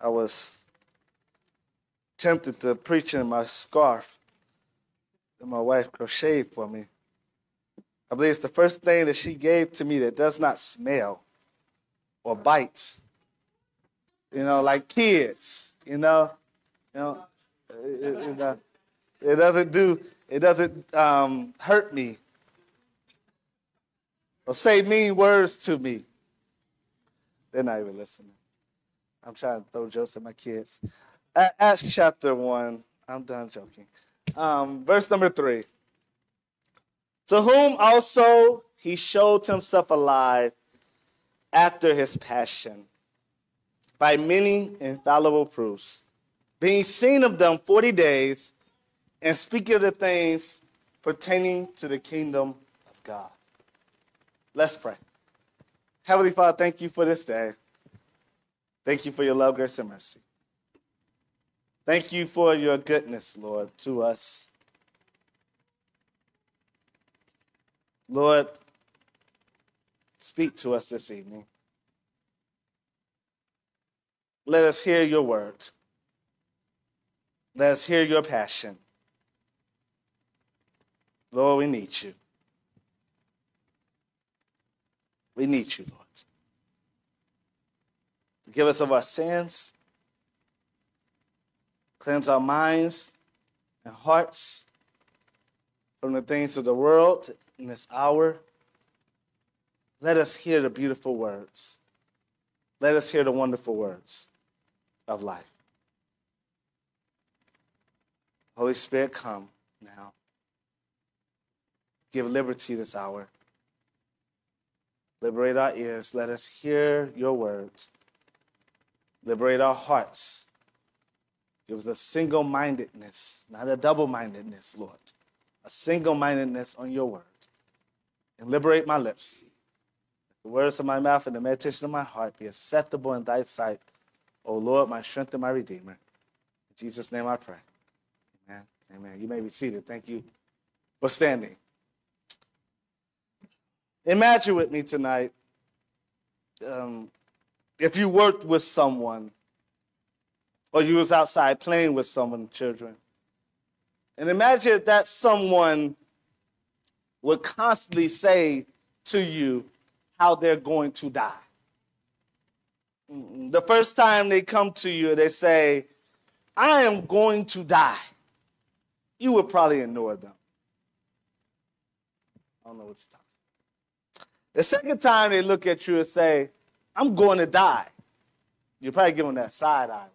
I was tempted to preach in my scarf that my wife crocheted for me. I believe it's the first thing that she gave to me that does not smell or bite. You know, like kids, you know, you know, it, it, it doesn't do, it doesn't um, hurt me or say mean words to me. They're not even listening. I'm trying to throw jokes at my kids. Acts chapter 1. I'm done joking. Um, verse number 3. To whom also he showed himself alive after his passion by many infallible proofs, being seen of them 40 days and speaking of the things pertaining to the kingdom of God. Let's pray. Heavenly Father, thank you for this day. Thank you for your love, grace, and mercy. Thank you for your goodness, Lord, to us. Lord, speak to us this evening. Let us hear your words. Let us hear your passion. Lord, we need you. We need you, Lord. Forgive us of our sins. Cleanse our minds and hearts from the things of the world in this hour. Let us hear the beautiful words. Let us hear the wonderful words of life. Holy Spirit, come now. Give liberty this hour. Liberate our ears. Let us hear your words. Liberate our hearts. Give us a single mindedness, not a double mindedness, Lord. A single mindedness on your word. And liberate my lips. The words of my mouth and the meditation of my heart be acceptable in thy sight, O Lord, my strength and my redeemer. In Jesus' name I pray. Amen. Amen. You may be seated. Thank you for standing. Imagine with me tonight um, if you worked with someone or you was outside playing with someone, children, and imagine if that someone would constantly say to you how they're going to die. The first time they come to you, they say, I am going to die. You would probably ignore them. I don't know what you're talking the second time they look at you and say, I'm going to die, You're probably them that side eye.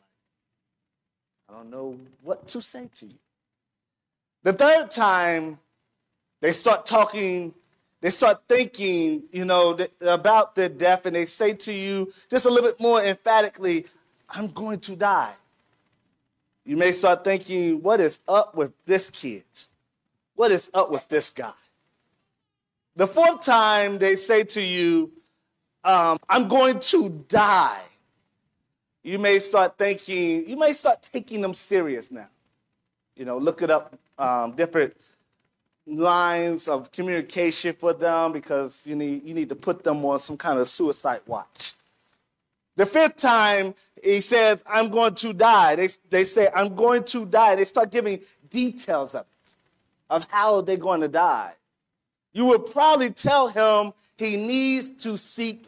I don't know what to say to you. The third time they start talking, they start thinking, you know, about their death, and they say to you just a little bit more emphatically, I'm going to die. You may start thinking, what is up with this kid? What is up with this guy? The fourth time they say to you, um, I'm going to die, you may start thinking, you may start taking them serious now. You know, look it up, um, different lines of communication for them because you need, you need to put them on some kind of suicide watch. The fifth time he says, I'm going to die. They, they say, I'm going to die. They start giving details of it, of how they're going to die you would probably tell him he needs to seek.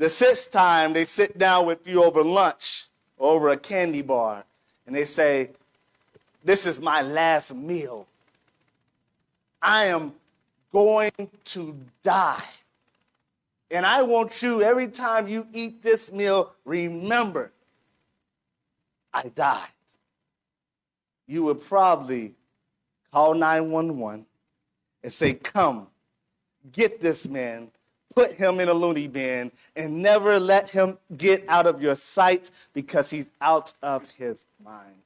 The sixth time they sit down with you over lunch, over a candy bar, and they say, This is my last meal. I am going to die. And I want you, every time you eat this meal, remember, I died. You would probably call 911 and say, Come, get this man, put him in a loony bin, and never let him get out of your sight because he's out of his mind.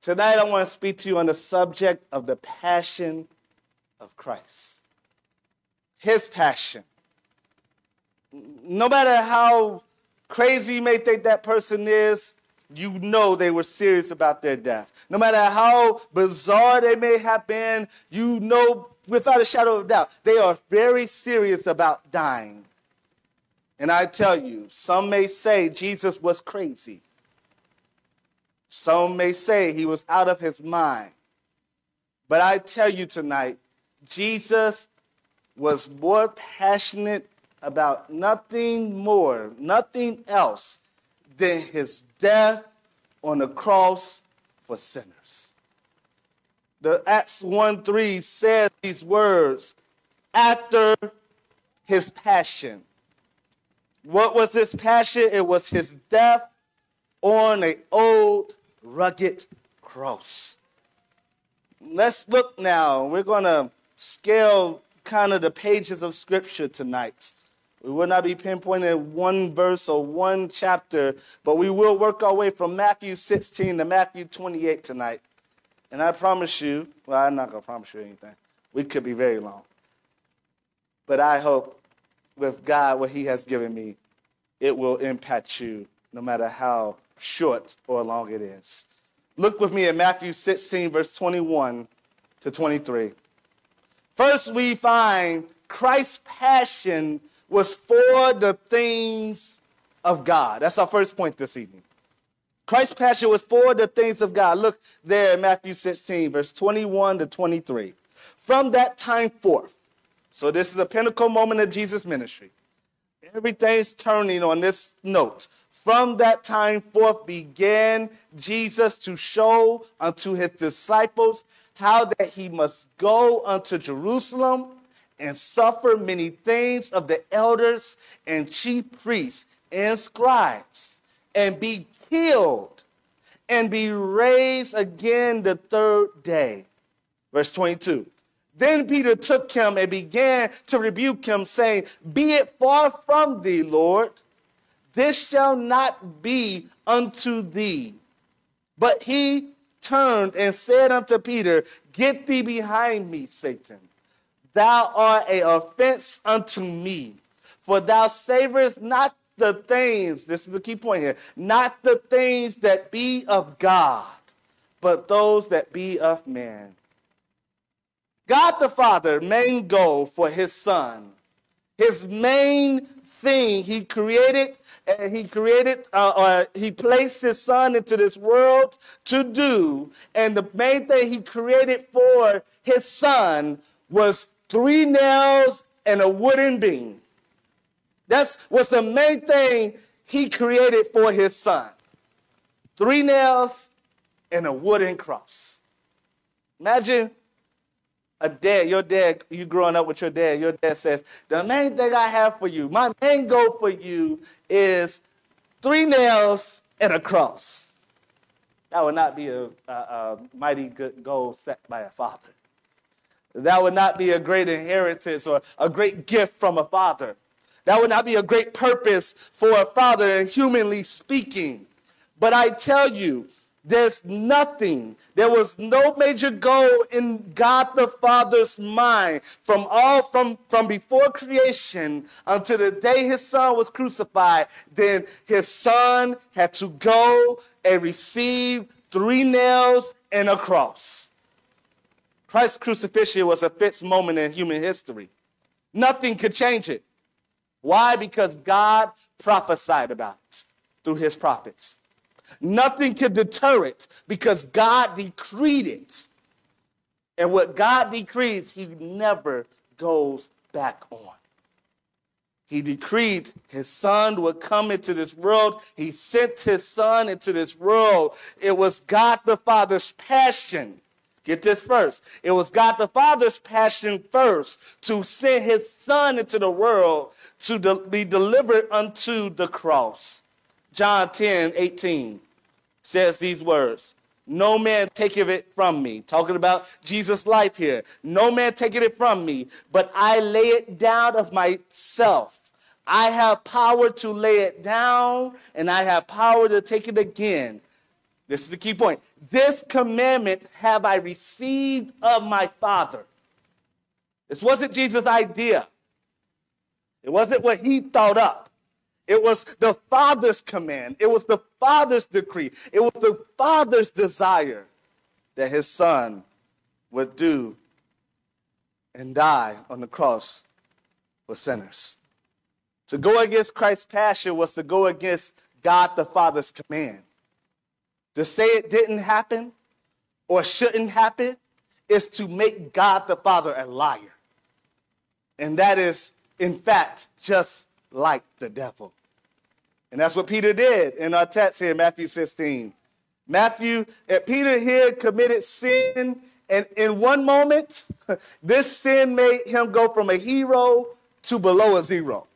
Tonight, I want to speak to you on the subject of the passion of Christ. His passion. No matter how crazy you may think that person is, you know they were serious about their death. No matter how bizarre they may have been, you know without a shadow of doubt, they are very serious about dying. And I tell you, some may say Jesus was crazy. Some may say he was out of his mind. But I tell you tonight, Jesus was more passionate about nothing more, nothing else than his death on the cross for sinners. The Acts 1 3 says these words after his passion. What was his passion? It was his death on a old rugged cross. Let's look now. We're going to scale kind of the pages of scripture tonight. We will not be pinpointing one verse or one chapter, but we will work our way from Matthew 16 to Matthew 28 tonight. And I promise you, well, I'm not going to promise you anything. We could be very long. But I hope with God, what He has given me, it will impact you no matter how short or long it is. Look with me at Matthew 16, verse 21 to 23. First, we find Christ's passion was for the things of God. That's our first point this evening. Christ's passion was for the things of God. Look there in Matthew 16, verse 21 to 23. From that time forth, so this is a pinnacle moment of Jesus' ministry. Everything's turning on this note. From that time forth began Jesus to show unto his disciples how that he must go unto Jerusalem and suffer many things of the elders and chief priests and scribes, and be killed, and be raised again the third day. Verse 22. Then Peter took him and began to rebuke him, saying, Be it far from thee, Lord. This shall not be unto thee. But he turned and said unto Peter, Get thee behind me, Satan. Thou art a offense unto me, for thou savorest not the things, this is the key point here, not the things that be of God, but those that be of man. God the Father, main goal for his son, his main thing he created and he created uh, or he placed his son into this world to do and the main thing he created for his son was three nails and a wooden beam. That's was the main thing he created for his son. Three nails and a wooden cross. Imagine a dad, your dad, you growing up with your dad, your dad says, The main thing I have for you, my main goal for you is three nails and a cross. That would not be a, a, a mighty good goal set by a father. That would not be a great inheritance or a great gift from a father. That would not be a great purpose for a father, humanly speaking. But I tell you, there's nothing. There was no major goal in God the Father's mind from all from, from before creation until the day his son was crucified. Then his son had to go and receive three nails and a cross. Christ's crucifixion was a fixed moment in human history. Nothing could change it. Why? Because God prophesied about it through his prophets. Nothing could deter it because God decreed it. And what God decrees, he never goes back on. He decreed his son would come into this world. He sent his son into this world. It was God the Father's passion Get this first. It was God the Father's passion first to send his son into the world to de- be delivered unto the cross. John 10 18 says these words No man taketh it from me. Talking about Jesus' life here. No man taketh it from me, but I lay it down of myself. I have power to lay it down, and I have power to take it again. This is the key point. This commandment have I received of my Father. This wasn't Jesus' idea. It wasn't what he thought up. It was the Father's command. It was the Father's decree. It was the Father's desire that his Son would do and die on the cross for sinners. To go against Christ's passion was to go against God the Father's command. To say it didn't happen or shouldn't happen is to make God the Father a liar. And that is, in fact, just like the devil. And that's what Peter did in our text here, Matthew 16. Matthew, uh, Peter here committed sin, and in one moment, this sin made him go from a hero to below a zero.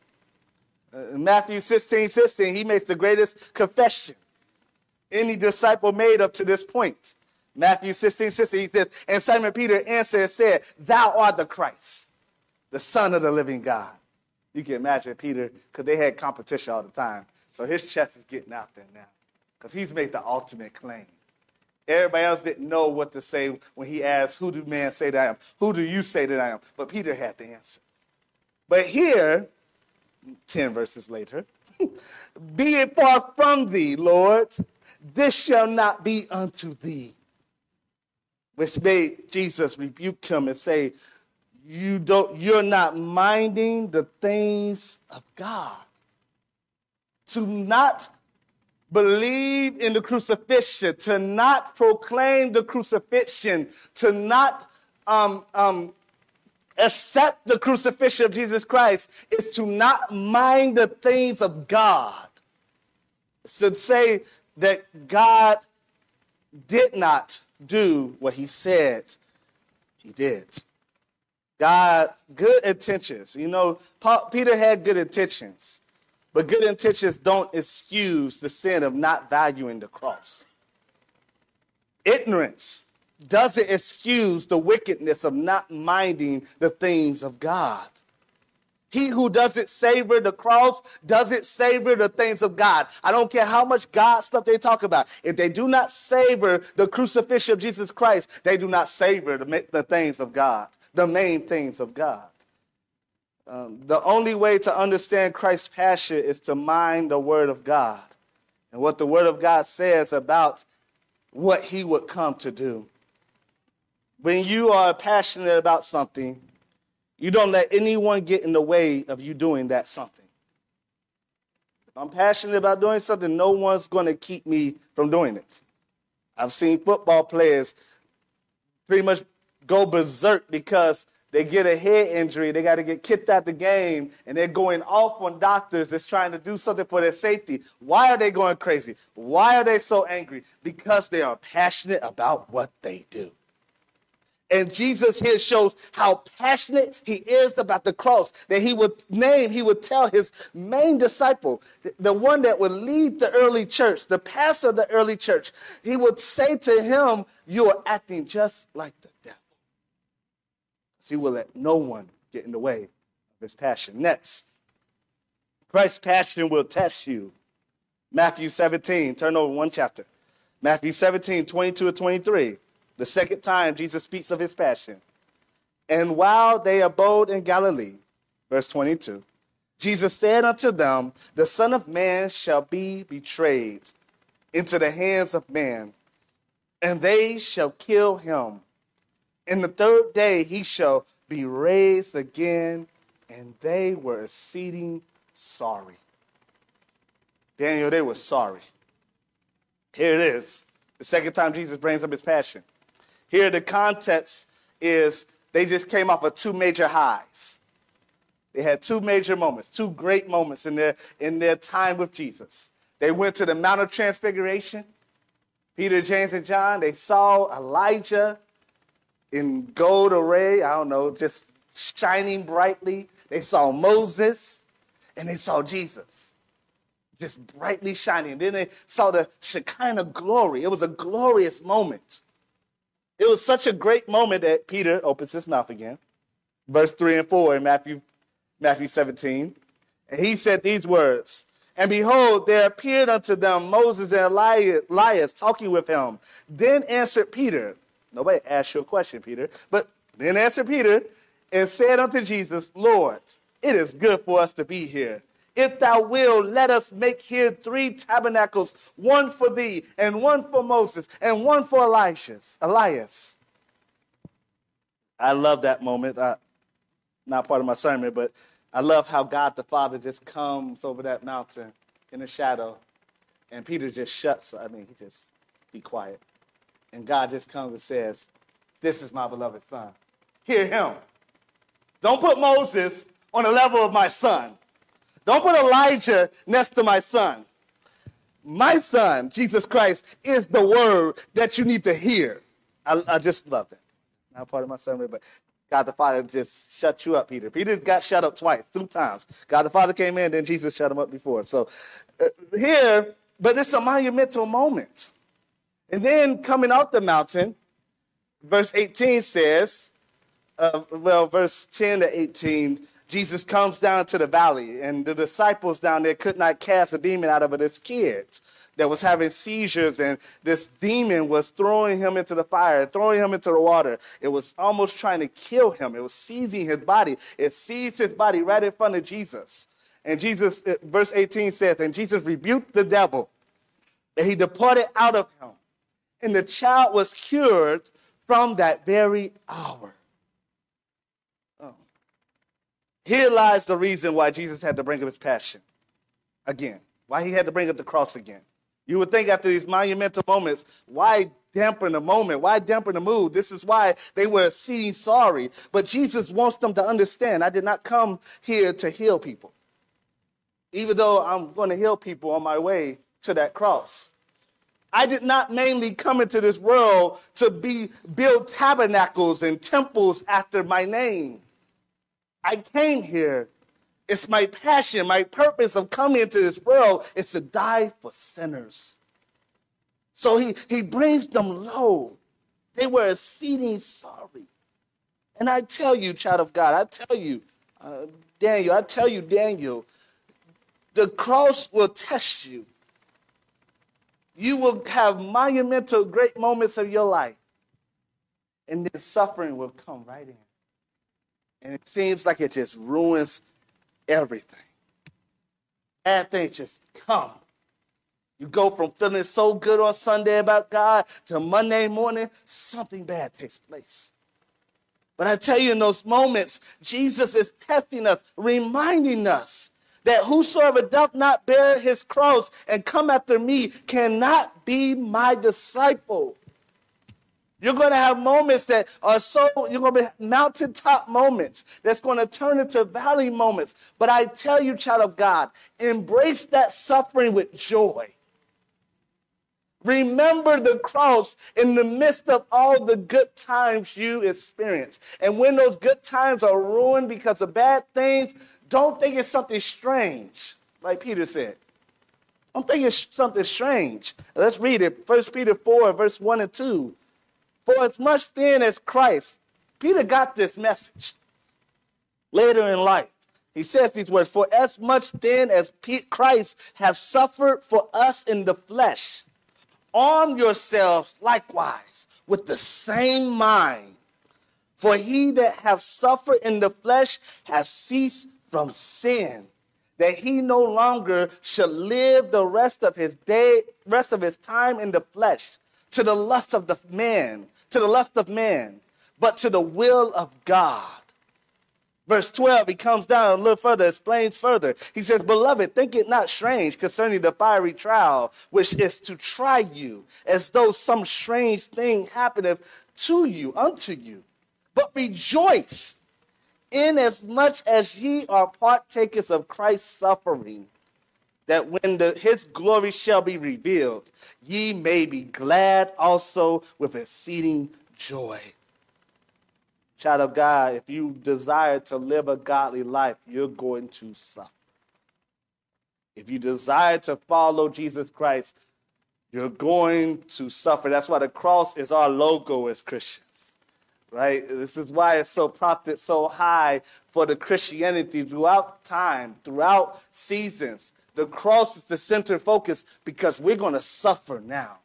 Uh, in Matthew 16, 16, he makes the greatest confession any disciple made up to this point. Matthew 16, 16, he says, And Simon Peter answered and said, Thou art the Christ, the Son of the living God. You can imagine Peter, because they had competition all the time. So his chest is getting out there now because he's made the ultimate claim. Everybody else didn't know what to say when he asked, Who do men say that I am? Who do you say that I am? But Peter had the answer. But here, 10 verses later, be it far from thee, Lord, this shall not be unto thee. Which made Jesus rebuke him and say, You don't, you're not minding the things of God. To not believe in the crucifixion, to not proclaim the crucifixion, to not um, um, accept the crucifixion of Jesus Christ, is to not mind the things of God. It's to say that God did not do what he said he did. God, good intentions. You know, Paul, Peter had good intentions. But good intentions don't excuse the sin of not valuing the cross. Ignorance doesn't excuse the wickedness of not minding the things of God. He who doesn't savor the cross doesn't savor the things of God. I don't care how much God stuff they talk about. If they do not savor the crucifixion of Jesus Christ, they do not savor the, the things of God, the main things of God. Um, the only way to understand Christ's passion is to mind the Word of God and what the Word of God says about what He would come to do. When you are passionate about something, you don't let anyone get in the way of you doing that something. If I'm passionate about doing something, no one's going to keep me from doing it. I've seen football players pretty much go berserk because they get a head injury, they got to get kicked out the game, and they're going off on doctors that's trying to do something for their safety. Why are they going crazy? Why are they so angry? Because they are passionate about what they do. And Jesus here shows how passionate he is about the cross that he would name, he would tell his main disciple, the one that would lead the early church, the pastor of the early church. He would say to him, You are acting just like the devil. He will let no one get in the way of his passion. Next, Christ's passion will test you. Matthew 17, turn over one chapter. Matthew 17, 22 to 23. The second time Jesus speaks of his passion. And while they abode in Galilee, verse 22, Jesus said unto them, The Son of Man shall be betrayed into the hands of men, and they shall kill him in the third day he shall be raised again. And they were exceeding sorry. Daniel, they were sorry. Here it is. The second time Jesus brings up his passion. Here, the context is they just came off of two major highs. They had two major moments, two great moments in their, in their time with Jesus. They went to the Mount of Transfiguration. Peter, James, and John, they saw Elijah in gold array, I don't know, just shining brightly. They saw Moses and they saw Jesus, just brightly shining. Then they saw the Shekinah glory. It was a glorious moment. It was such a great moment that Peter opens his mouth again. Verse 3 and 4 in Matthew, Matthew 17. And he said these words And behold, there appeared unto them Moses and Elias talking with him. Then answered Peter, Nobody asked you a question, Peter. But then answered Peter and said unto Jesus, Lord, it is good for us to be here. If thou wilt, let us make here three tabernacles, one for thee, and one for Moses, and one for Elias. Elias. I love that moment. I, not part of my sermon, but I love how God the Father just comes over that mountain in the shadow, and Peter just shuts. I mean, he just be quiet, and God just comes and says, "This is my beloved Son. Hear him. Don't put Moses on the level of my son. Don't put Elijah next to my son. My son, Jesus Christ, is the word that you need to hear." I, I just love that. Not part of my sermon, but God the Father just shut you up, Peter. Peter got shut up twice, two times. God the Father came in, then Jesus shut him up before. So uh, here, but it's a monumental moment. And then coming out the mountain, verse 18 says, uh, well, verse 10 to 18, Jesus comes down to the valley, and the disciples down there could not cast a demon out of it as kids that was having seizures, and this demon was throwing him into the fire, throwing him into the water. It was almost trying to kill him. It was seizing his body. It seized his body right in front of Jesus. And Jesus, verse 18 says, And Jesus rebuked the devil, and he departed out of him. And the child was cured from that very hour. Oh. Here lies the reason why Jesus had to bring up his passion again, why he had to bring up the cross again. You would think after these monumental moments, why dampen the moment? Why dampen the mood? This is why they were seeing sorry. But Jesus wants them to understand I did not come here to heal people, even though I'm going to heal people on my way to that cross. I did not mainly come into this world to be build tabernacles and temples after my name. I came here it's my passion, my purpose of coming into this world is to die for sinners. So he, he brings them low. They were exceeding sorry. And I tell you, child of God, I tell you, uh, Daniel, I tell you, Daniel, the cross will test you. You will have monumental, great moments of your life. And then suffering will come right in. And it seems like it just ruins everything. Bad things just come. You go from feeling so good on Sunday about God to Monday morning, something bad takes place. But I tell you, in those moments, Jesus is testing us, reminding us that whosoever doth not bear his cross and come after me cannot be my disciple. You're going to have moments that are so, you're going to be mountaintop moments that's going to turn into valley moments. But I tell you, child of God, embrace that suffering with joy. Remember the cross in the midst of all the good times you experience. And when those good times are ruined because of bad things, don't think it's something strange, like Peter said. Don't think it's something strange. Let's read it. 1 Peter 4, verse 1 and 2. For as much then as Christ, Peter got this message later in life. He says these words, For as much then as Christ has suffered for us in the flesh, arm yourselves likewise with the same mind. For he that hath suffered in the flesh has ceased from sin, that he no longer shall live the rest of his day, rest of his time in the flesh, to the lust of the man to the lust of man, but to the will of God. Verse 12, he comes down a little further, explains further. He says, Beloved, think it not strange concerning the fiery trial, which is to try you, as though some strange thing happeneth to you, unto you. But rejoice, inasmuch as ye are partakers of Christ's suffering, that when the, his glory shall be revealed, ye may be glad also with exceeding joy. Child of God, if you desire to live a godly life, you're going to suffer. If you desire to follow Jesus Christ, you're going to suffer. That's why the cross is our logo as Christians, right? This is why it's so propped so high for the Christianity throughout time, throughout seasons. The cross is the center focus because we're going to suffer now.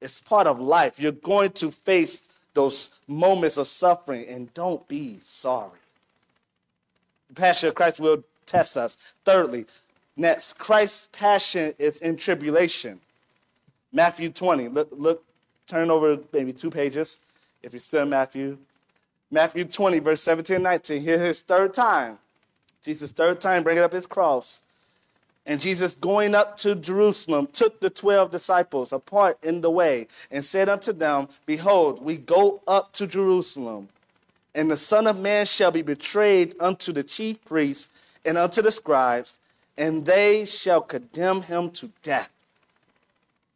It's part of life. You're going to face those moments of suffering and don't be sorry. The passion of Christ will test us. Thirdly, next, Christ's passion is in tribulation. Matthew 20. Look, look, turn over maybe two pages if you're still in Matthew. Matthew 20, verse 17 and 19. Here his third time. Jesus' third time bringing up his cross. And Jesus, going up to Jerusalem, took the 12 disciples apart in the way and said unto them, Behold, we go up to Jerusalem, and the Son of Man shall be betrayed unto the chief priests and unto the scribes, and they shall condemn him to death,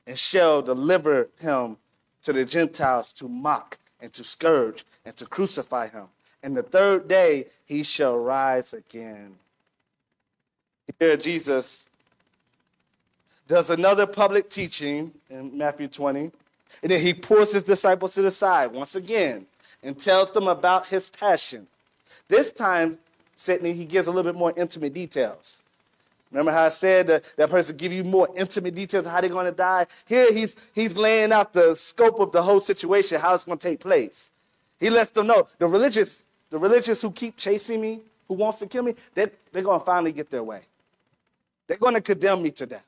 and shall deliver him to the Gentiles to mock and to scourge and to crucify him. And the third day he shall rise again. Here, Jesus does another public teaching in Matthew 20, and then he pulls his disciples to the side once again and tells them about his passion. This time, Sydney, he gives a little bit more intimate details. Remember how I said that, that person give you more intimate details of how they're going to die? Here he's, he's laying out the scope of the whole situation, how it's going to take place. He lets them know the religious, the religious who keep chasing me, who wants to kill me, they're, they're going to finally get their way. They're going to condemn me to death.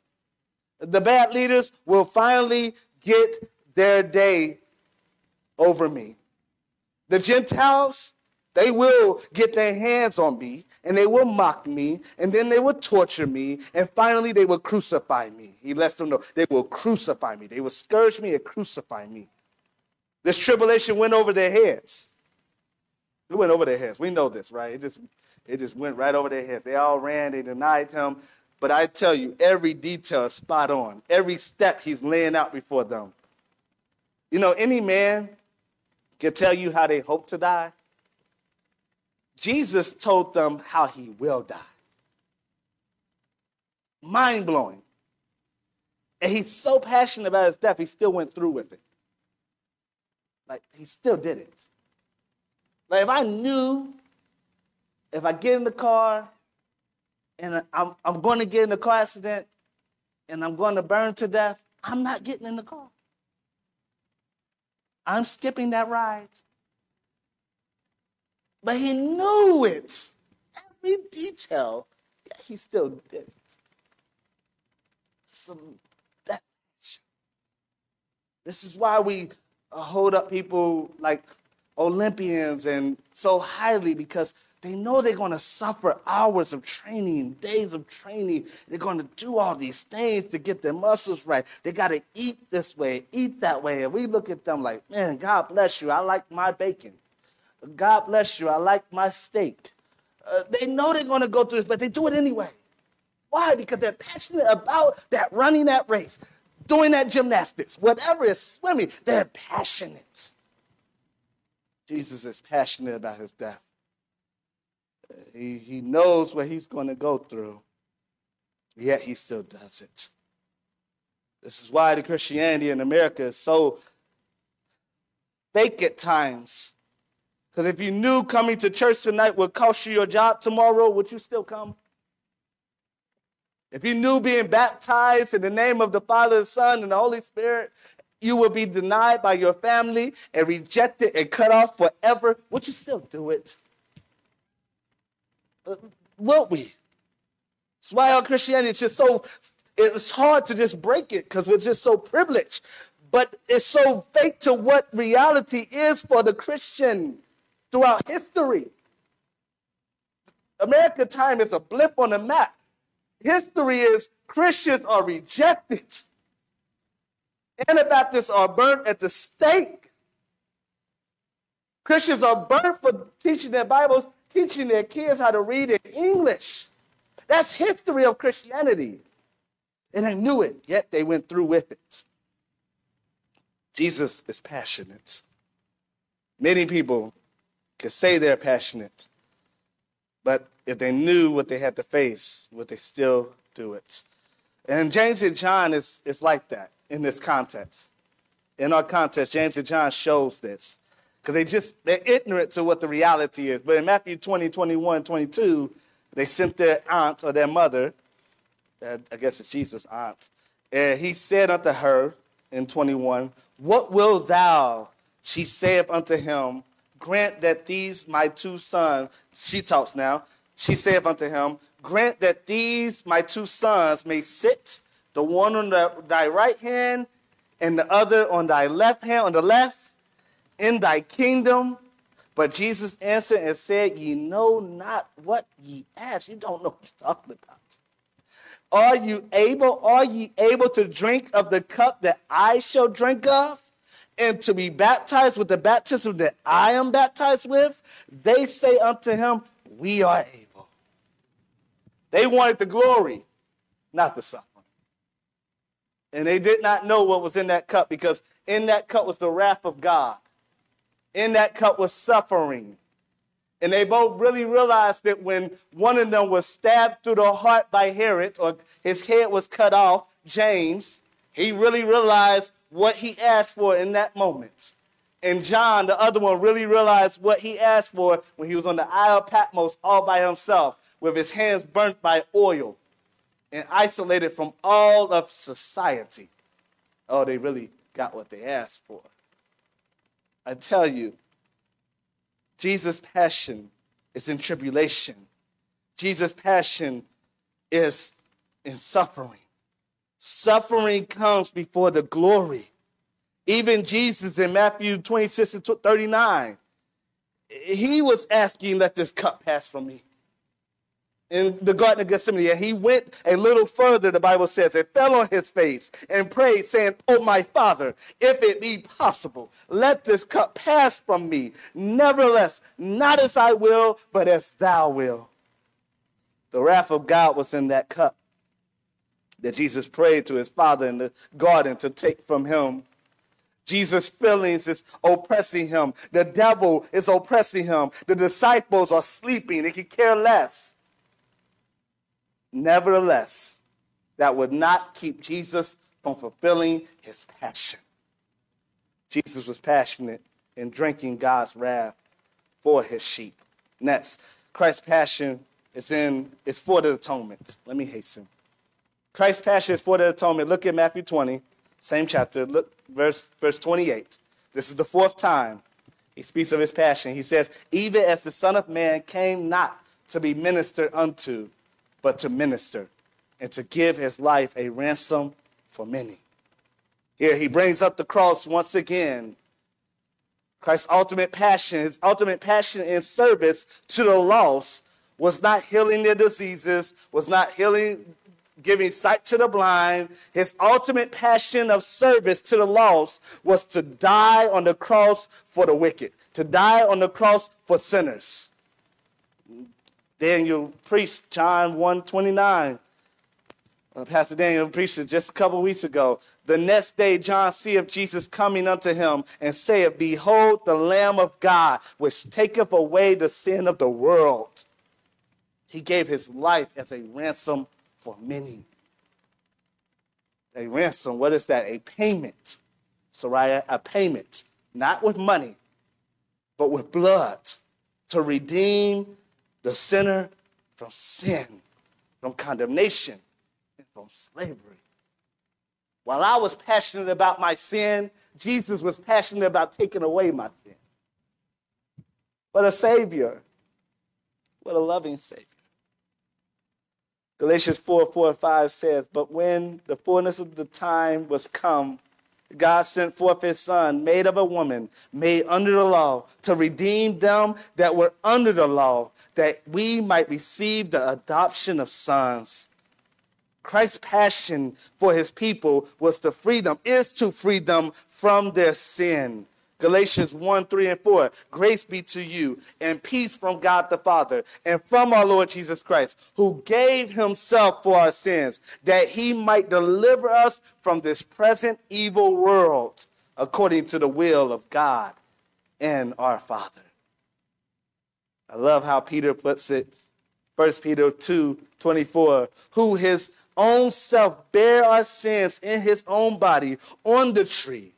The bad leaders will finally get their day over me. The Gentiles, they will get their hands on me and they will mock me and then they will torture me and finally they will crucify me. He lets them know they will crucify me. They will scourge me and crucify me. This tribulation went over their heads. It went over their heads. We know this, right? It just, it just went right over their heads. They all ran, they denied him. But I tell you, every detail is spot on. Every step he's laying out before them. You know, any man can tell you how they hope to die. Jesus told them how he will die. Mind blowing. And he's so passionate about his death, he still went through with it. Like, he still did it. Like, if I knew if I get in the car and I'm, I'm going to get in a car accident and I'm going to burn to death, I'm not getting in the car. I'm skipping that ride. But he knew it. Every detail. Yeah, he still did it. Some that. This is why we hold up people like Olympians and so highly because they know they're going to suffer hours of training, days of training. They're going to do all these things to get their muscles right. They got to eat this way, eat that way. And we look at them like, man, God bless you. I like my bacon. God bless you. I like my steak. Uh, they know they're going to go through this, but they do it anyway. Why? Because they're passionate about that running that race, doing that gymnastics, whatever is swimming. They're passionate. Jesus is passionate about his death. He, he knows what he's going to go through, yet he still does it. This is why the Christianity in America is so fake at times because if you knew coming to church tonight would cost you your job tomorrow, would you still come? If you knew being baptized in the name of the Father, the Son, and the Holy Spirit, you will be denied by your family and rejected and cut off forever, would you still do it? Uh, will we? That's why our Christianity is just so, it's hard to just break it because we're just so privileged. But it's so fake to what reality is for the Christian throughout history. American time is a blip on the map. History is Christians are rejected. Anabaptists are burnt at the stake. Christians are burnt for teaching their Bibles, teaching their kids how to read in English. That's history of Christianity. And they knew it, yet they went through with it. Jesus is passionate. Many people can say they're passionate, but if they knew what they had to face, would they still do it? And James and John is, is like that in this context. In our context, James and John shows this. Because they just, they're ignorant to what the reality is. But in Matthew 20, 21, 22, they sent their aunt or their mother, uh, I guess it's Jesus' aunt, and he said unto her in 21, What will thou? She saith unto him, grant that these my two sons, she talks now, she saith unto him, grant that these my two sons may sit, the one on the, thy right hand and the other on thy left hand, on the left, in thy kingdom. But Jesus answered and said, Ye know not what ye ask. You don't know what you're talking about. Are you able, are ye able to drink of the cup that I shall drink of? And to be baptized with the baptism that I am baptized with? They say unto him, We are able. They wanted the glory, not the suffering. And they did not know what was in that cup because in that cup was the wrath of God. In that cup was suffering. And they both really realized that when one of them was stabbed through the heart by Herod, or his head was cut off, James, he really realized what he asked for in that moment. And John, the other one, really realized what he asked for when he was on the Isle of Patmos all by himself, with his hands burnt by oil and isolated from all of society. Oh, they really got what they asked for. I tell you, Jesus' passion is in tribulation. Jesus' passion is in suffering. Suffering comes before the glory. Even Jesus in Matthew 26 and 39, he was asking, Let this cup pass from me in the Garden of Gethsemane. And he went a little further, the Bible says, and fell on his face and prayed, saying, Oh, my Father, if it be possible, let this cup pass from me. Nevertheless, not as I will, but as thou will. The wrath of God was in that cup that Jesus prayed to his Father in the garden to take from him. Jesus' feelings is oppressing him. The devil is oppressing him. The disciples are sleeping. They can care less. Nevertheless, that would not keep Jesus from fulfilling his passion. Jesus was passionate in drinking God's wrath for his sheep. Next, Christ's passion is in is for the atonement. Let me hasten. Christ's passion is for the atonement. Look at Matthew 20, same chapter. Look, verse, verse 28. This is the fourth time he speaks of his passion. He says, Even as the Son of Man came not to be ministered unto, but to minister and to give his life a ransom for many. Here he brings up the cross once again. Christ's ultimate passion, his ultimate passion in service to the lost was not healing their diseases, was not healing, giving sight to the blind. His ultimate passion of service to the lost was to die on the cross for the wicked, to die on the cross for sinners. Daniel preached John 129. Uh, Pastor Daniel preached it just a couple weeks ago. The next day, John seeth Jesus coming unto him and saith, Behold, the Lamb of God, which taketh away the sin of the world. He gave his life as a ransom for many. A ransom, what is that? A payment. Soraya, a payment, not with money, but with blood to redeem the sinner from sin, from condemnation, and from slavery. While I was passionate about my sin, Jesus was passionate about taking away my sin. What a Savior. What a loving Savior. Galatians 4 4 and 5 says, But when the fullness of the time was come, God sent forth his son, made of a woman, made under the law, to redeem them that were under the law, that we might receive the adoption of sons. Christ's passion for his people was to free them, is to free them from their sin. Galatians 1 3 and 4. Grace be to you and peace from God the Father and from our Lord Jesus Christ, who gave himself for our sins, that he might deliver us from this present evil world, according to the will of God and our Father. I love how Peter puts it. 1 Peter 2 24, who his own self bare our sins in his own body on the tree,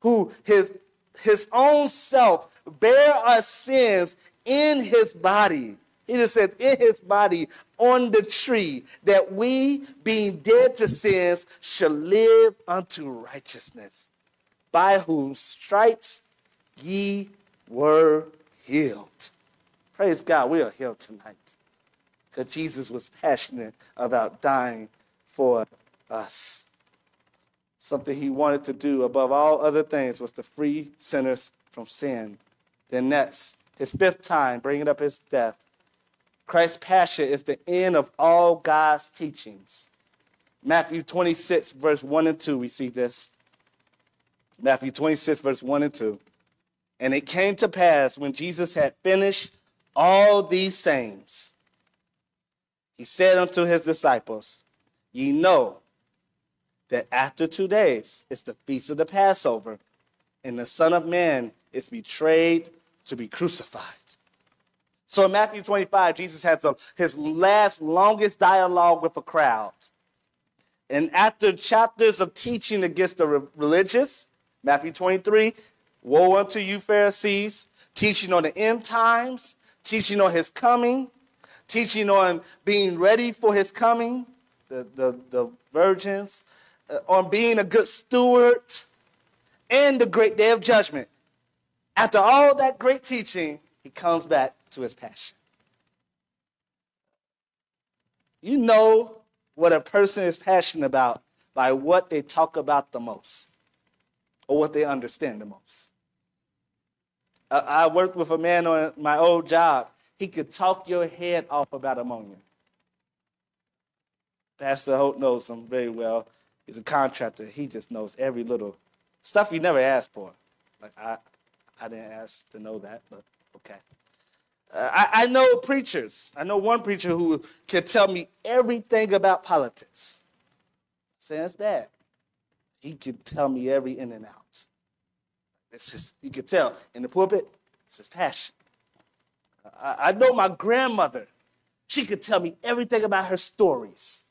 who his his own self bear our sins in his body. He just said, in his body on the tree, that we, being dead to sins, shall live unto righteousness, by whose stripes ye were healed. Praise God, we are healed tonight. Because Jesus was passionate about dying for us. Something he wanted to do above all other things was to free sinners from sin. Then that's his fifth time bringing up his death. Christ's passion is the end of all God's teachings. Matthew 26, verse 1 and 2, we see this. Matthew 26, verse 1 and 2. And it came to pass when Jesus had finished all these sayings, he said unto his disciples, Ye know that after two days it's the feast of the Passover, and the Son of Man is betrayed to be crucified. So in Matthew 25, Jesus has a, his last, longest dialogue with a crowd. And after chapters of teaching against the religious, Matthew 23, woe unto you, Pharisees, teaching on the end times, teaching on his coming, teaching on being ready for his coming, the, the, the virgins, Uh, on being a good steward, and the great day of judgment. After all that great teaching, he comes back to his passion. You know what a person is passionate about by what they talk about the most or what they understand the most. I worked with a man on my old job. He could talk your head off about ammonia. Pastor Holt knows him very well. He's a contractor. He just knows every little stuff you never asked for. Like I, I didn't ask to know that, but okay. Uh, I, I know preachers. I know one preacher who can tell me everything about politics. Sounds bad. He could tell me every in and out. It's just, you could tell in the pulpit, it's his passion. I, I know my grandmother. She could tell me everything about her stories.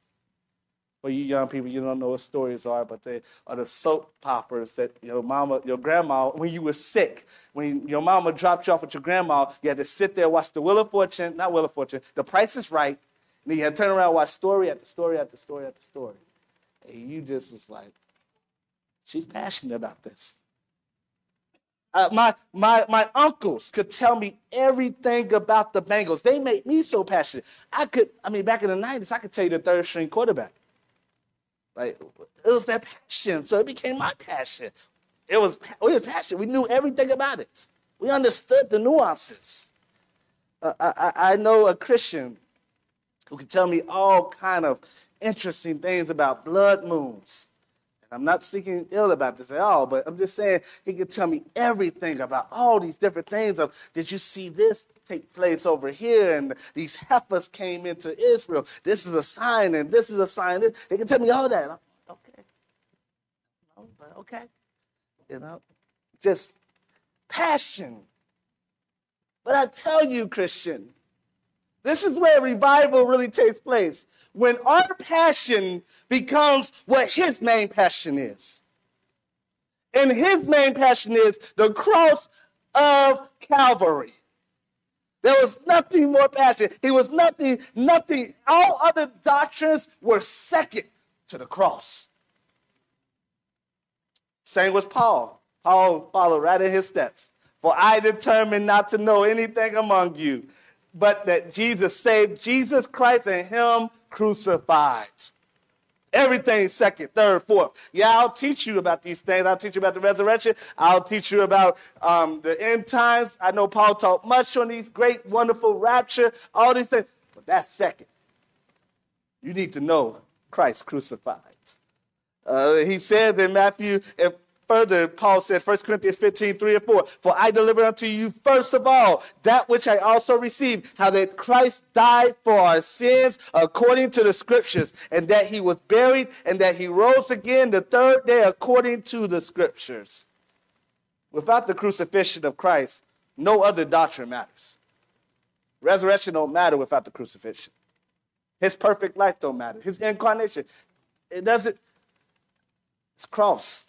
For you young people, you don't know what stories are, but they are the soap poppers that your mama, your grandma, when you were sick, when your mama dropped you off with your grandma, you had to sit there watch the Wheel of Fortune, not Wheel of Fortune, The Price is Right, and you had to turn around watch story after story after story after story. And you just was like, she's passionate about this. Uh, my, my, my uncles could tell me everything about the Bengals. They made me so passionate. I could, I mean, back in the 90s, I could tell you the third string quarterback. Like it was their passion, so it became my passion. It was we were passionate. We knew everything about it. We understood the nuances. Uh, I, I know a Christian who can tell me all kind of interesting things about blood moons. I'm not speaking ill about this at all, but I'm just saying he can tell me everything about all these different things of did you see this take place over here and these heifers came into Israel. This is a sign and this is a sign. He can tell me all that. okay. No, but okay. You know, just passion. But I tell you, Christian, this is where revival really takes place. When our passion becomes what his main passion is. And his main passion is the cross of Calvary. There was nothing more passionate. He was nothing, nothing. All other doctrines were second to the cross. Same with Paul. Paul followed right in his steps. For I determined not to know anything among you, but that Jesus saved Jesus Christ and him crucified. Everything second, third, fourth. Yeah, I'll teach you about these things. I'll teach you about the resurrection. I'll teach you about um, the end times. I know Paul taught much on these great, wonderful rapture, all these things. But that's second. You need to know Christ crucified. Uh, he says in Matthew, if further, Paul says, 1 Corinthians 15, 3 and 4, For I delivered unto you first of all that which I also received, how that Christ died for our sins according to the scriptures, and that he was buried, and that he rose again the third day according to the scriptures. Without the crucifixion of Christ, no other doctrine matters. Resurrection don't matter without the crucifixion. His perfect life don't matter. His incarnation, it doesn't. It's cross.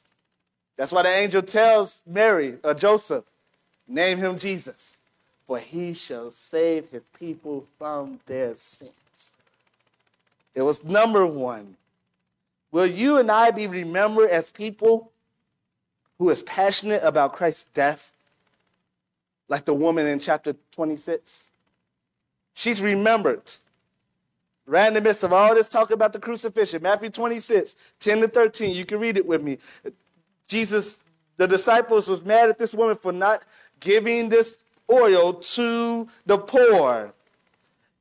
That's why the angel tells Mary or Joseph, name him Jesus, for he shall save his people from their sins. It was number one. Will you and I be remembered as people who is passionate about Christ's death? Like the woman in chapter 26. She's remembered. Right in the midst of all this talk about the crucifixion, Matthew 26, 10 to 13, you can read it with me. Jesus, the disciples was mad at this woman for not giving this oil to the poor.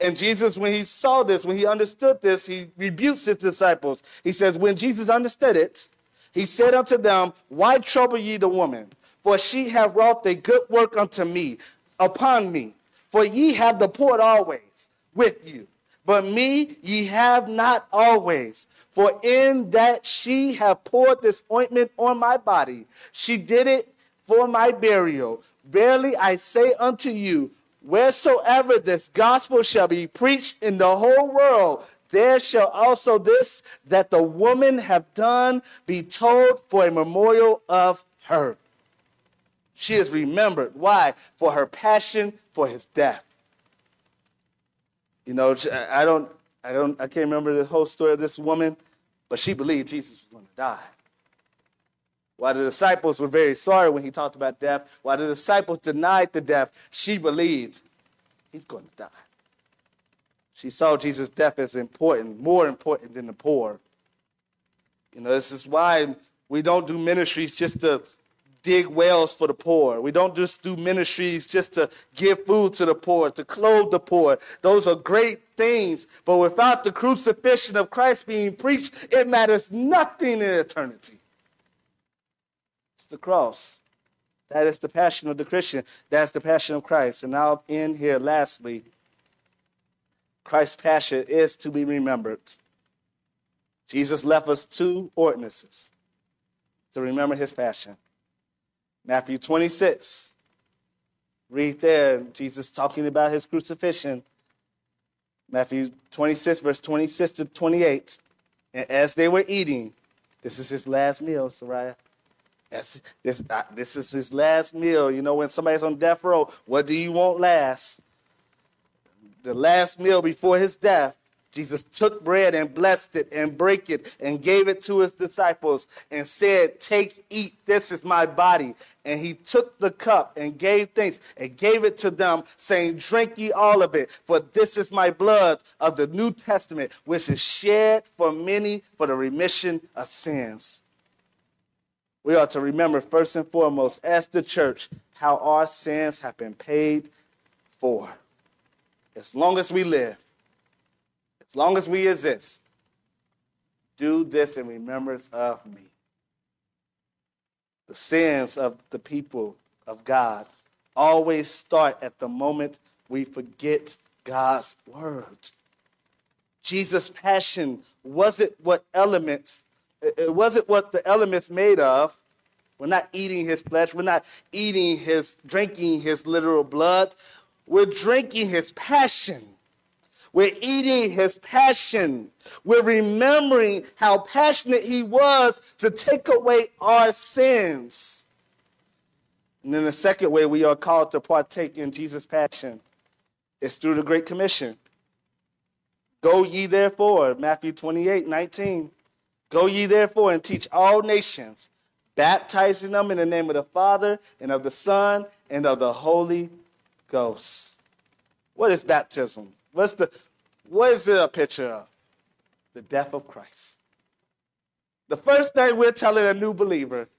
And Jesus, when he saw this, when he understood this, he rebukes his disciples. He says, When Jesus understood it, he said unto them, Why trouble ye the woman? For she hath wrought a good work unto me, upon me. For ye have the poor always with you, but me ye have not always. For in that she have poured this ointment on my body, she did it for my burial. Verily I say unto you, wheresoever this gospel shall be preached in the whole world, there shall also this that the woman have done be told for a memorial of her. She is remembered. Why? For her passion for his death. You know, I don't, I don't, I can't remember the whole story of this woman, but she believed Jesus was going to die. While the disciples were very sorry when he talked about death, while the disciples denied the death, she believed he's going to die. She saw Jesus' death as important, more important than the poor. You know, this is why we don't do ministries just to dig wells for the poor. We don't just do ministries just to give food to the poor, to clothe the poor. Those are great things, but without the crucifixion of Christ being preached, it matters nothing in eternity It's the cross. That is the passion of the Christian. That's the passion of Christ. And I'll end here lastly. Christ's passion is to be remembered. Jesus left us two ordinances to remember his passion. Matthew 26. Read there, Jesus talking about his crucifixion. Matthew 26, verse 26 to 28. And as they were eating, this is his last meal, Sariah. That's, this, uh, this is his last meal. You know, when somebody's on death row, what do you want last? The last meal before his death, Jesus took bread and blessed it and break it and gave it to his disciples and said, Take, eat, this is my body. And he took the cup and gave thanks and gave it to them, saying, Drink ye all of it, for this is my blood of the New Testament, which is shed for many for the remission of sins we ought to remember first and foremost as the church how our sins have been paid for. As long as we live, as long as we exist, do this in remembrance of me. The sins of the people of God always start at the moment we forget God's word. Jesus' passion wasn't what elements it wasn't what the elements made of. We're not eating his flesh. We're not eating his, drinking his literal blood. We're drinking his passion. We're eating his passion. We're remembering how passionate he was to take away our sins. And then the second way we are called to partake in Jesus' passion is through the Great Commission. Go ye therefore, Matthew 28 19. Go ye therefore and teach all nations, baptizing them in the name of the Father and of the Son and of the Holy Ghost. What is baptism? What's the what is it a picture of? The death of Christ. The first thing we're telling a new believer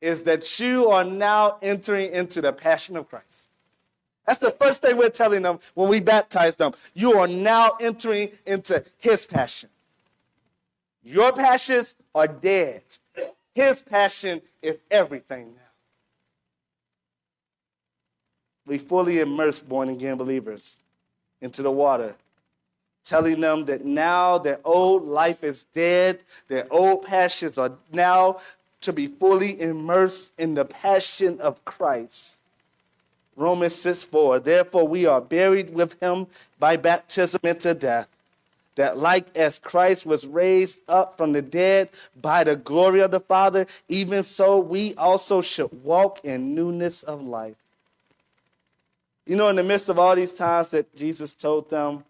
is that you are now entering into the passion of Christ. That's the first thing we're telling them when we baptize them. You are now entering into his passion. Your passions are dead. His passion is everything now. We fully immerse born again believers into the water, telling them that now their old life is dead, their old passions are now to be fully immersed in the passion of Christ. Romans 6 4. Therefore, we are buried with him by baptism into death that like as Christ was raised up from the dead by the glory of the Father, even so we also should walk in newness of life. You know, in the midst of all these times that Jesus told them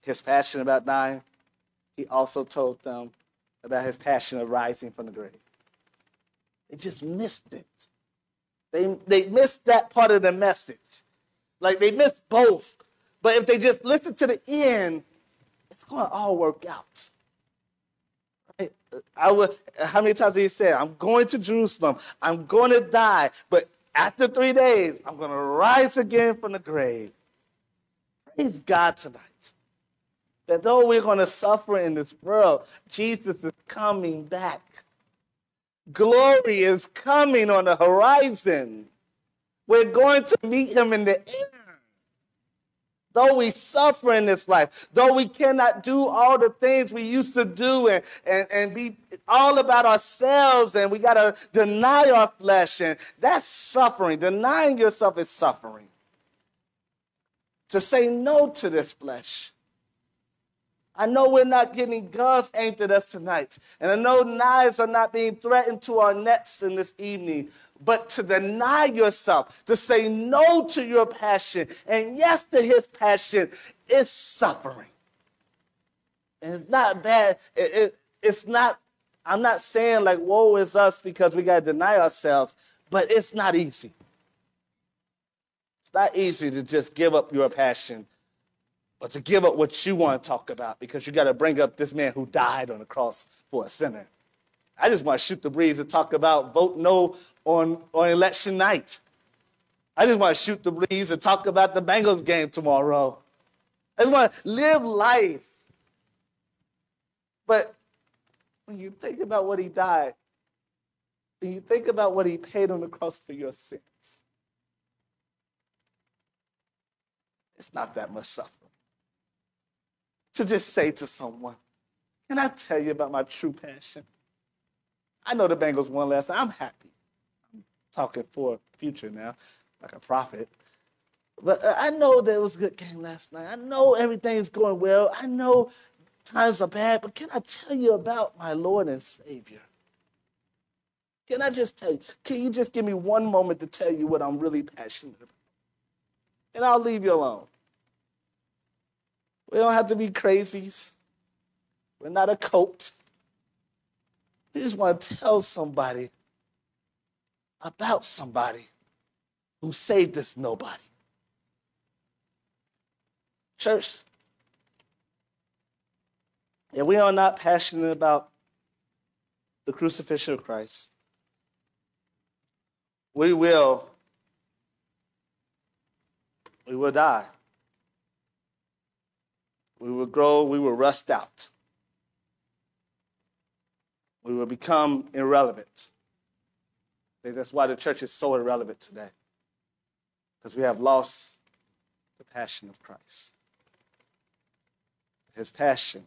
his passion about dying, he also told them about his passion of rising from the grave. They just missed it. They, they missed that part of the message. Like they missed both. But if they just listen to the end, it's going to all work out. Right? I would, how many times did he say, I'm going to Jerusalem, I'm going to die, but after three days, I'm going to rise again from the grave. Praise God tonight. That though we're going to suffer in this world, Jesus is coming back. Glory is coming on the horizon. We're going to meet him in the air. Though we suffer in this life, though we cannot do all the things we used to do and, and, and be all about ourselves and we got to deny our flesh, and that's suffering. Denying yourself is suffering. To say no to this flesh I know we're not getting guns aimed at us tonight. And I know knives are not being threatened to our necks in this evening. But to deny yourself, to say no to your passion and yes to his passion is suffering. And it's not bad. It, it, it's not, I'm not saying like, woe is us because we got to deny ourselves, but it's not easy. It's not easy to just give up your passion or to give up what you want to talk about because you got to bring up this man who died on the cross for a sinner. I just want to shoot the breeze and talk about vote no on, on election night. I just want to shoot the breeze and talk about the Bengals game tomorrow. I just want to live life. But when you think about what he died, when you think about what he paid on the cross for your sins, it's not that much suffering to just say to someone, Can I tell you about my true passion? I know the Bengals won last night. I'm happy. I'm talking for future now, like a prophet. But uh, I know there was a good game last night. I know everything's going well. I know times are bad, but can I tell you about my Lord and Savior? Can I just tell you? Can you just give me one moment to tell you what I'm really passionate about? And I'll leave you alone. We don't have to be crazies. We're not a cult. We just want to tell somebody about somebody who saved us nobody. Church, if we are not passionate about the crucifixion of Christ, we will we will die. We will grow, we will rust out. We will become irrelevant. I think that's why the church is so irrelevant today. Because we have lost the passion of Christ. His passion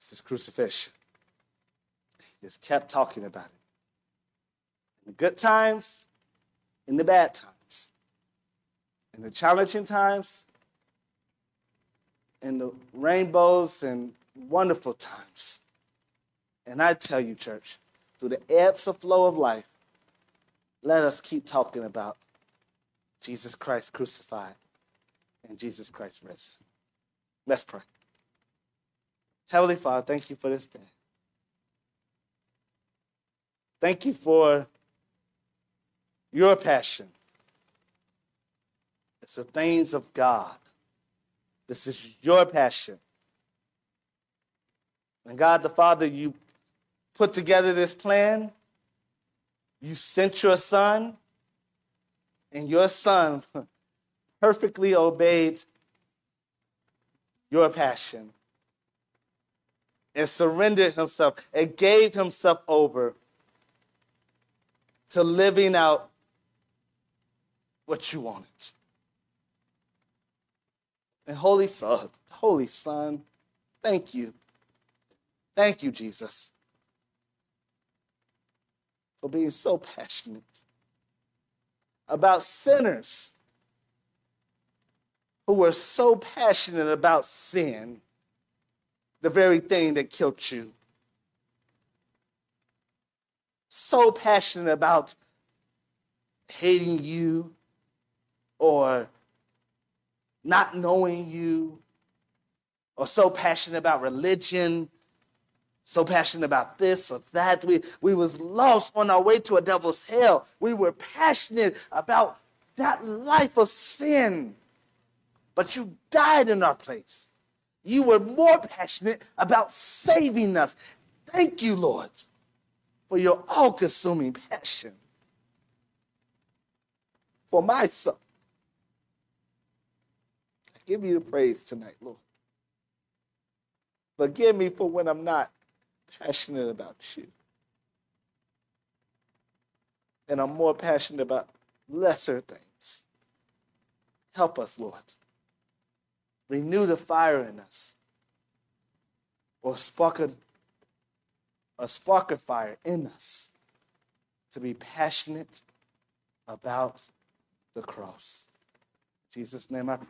is his crucifixion. He just kept talking about it. In the good times, in the bad times, in the challenging times, in the rainbows and wonderful times. And I tell you, church, through the ebbs and flow of life, let us keep talking about Jesus Christ crucified and Jesus Christ risen. Let's pray. Heavenly Father, thank you for this day. Thank you for your passion. It's the things of God. This is your passion. And God the Father, you put together this plan. You sent your son, and your son perfectly obeyed your passion and surrendered himself and gave himself over to living out what you wanted. And Holy Son, Holy Son, thank you. Thank you, Jesus, for being so passionate about sinners who were so passionate about sin, the very thing that killed you. So passionate about hating you or not knowing you, or so passionate about religion, so passionate about this or that. We, we was lost on our way to a devil's hell. We were passionate about that life of sin. But you died in our place. You were more passionate about saving us. Thank you, Lord, for your all consuming passion. for my son. I give you the praise tonight, Lord. Forgive me for when I'm not passionate about you. And I'm more passionate about lesser things. Help us, Lord. Renew the fire in us. Or spark a, a spark of fire in us to be passionate about the cross. In Jesus' name I pray.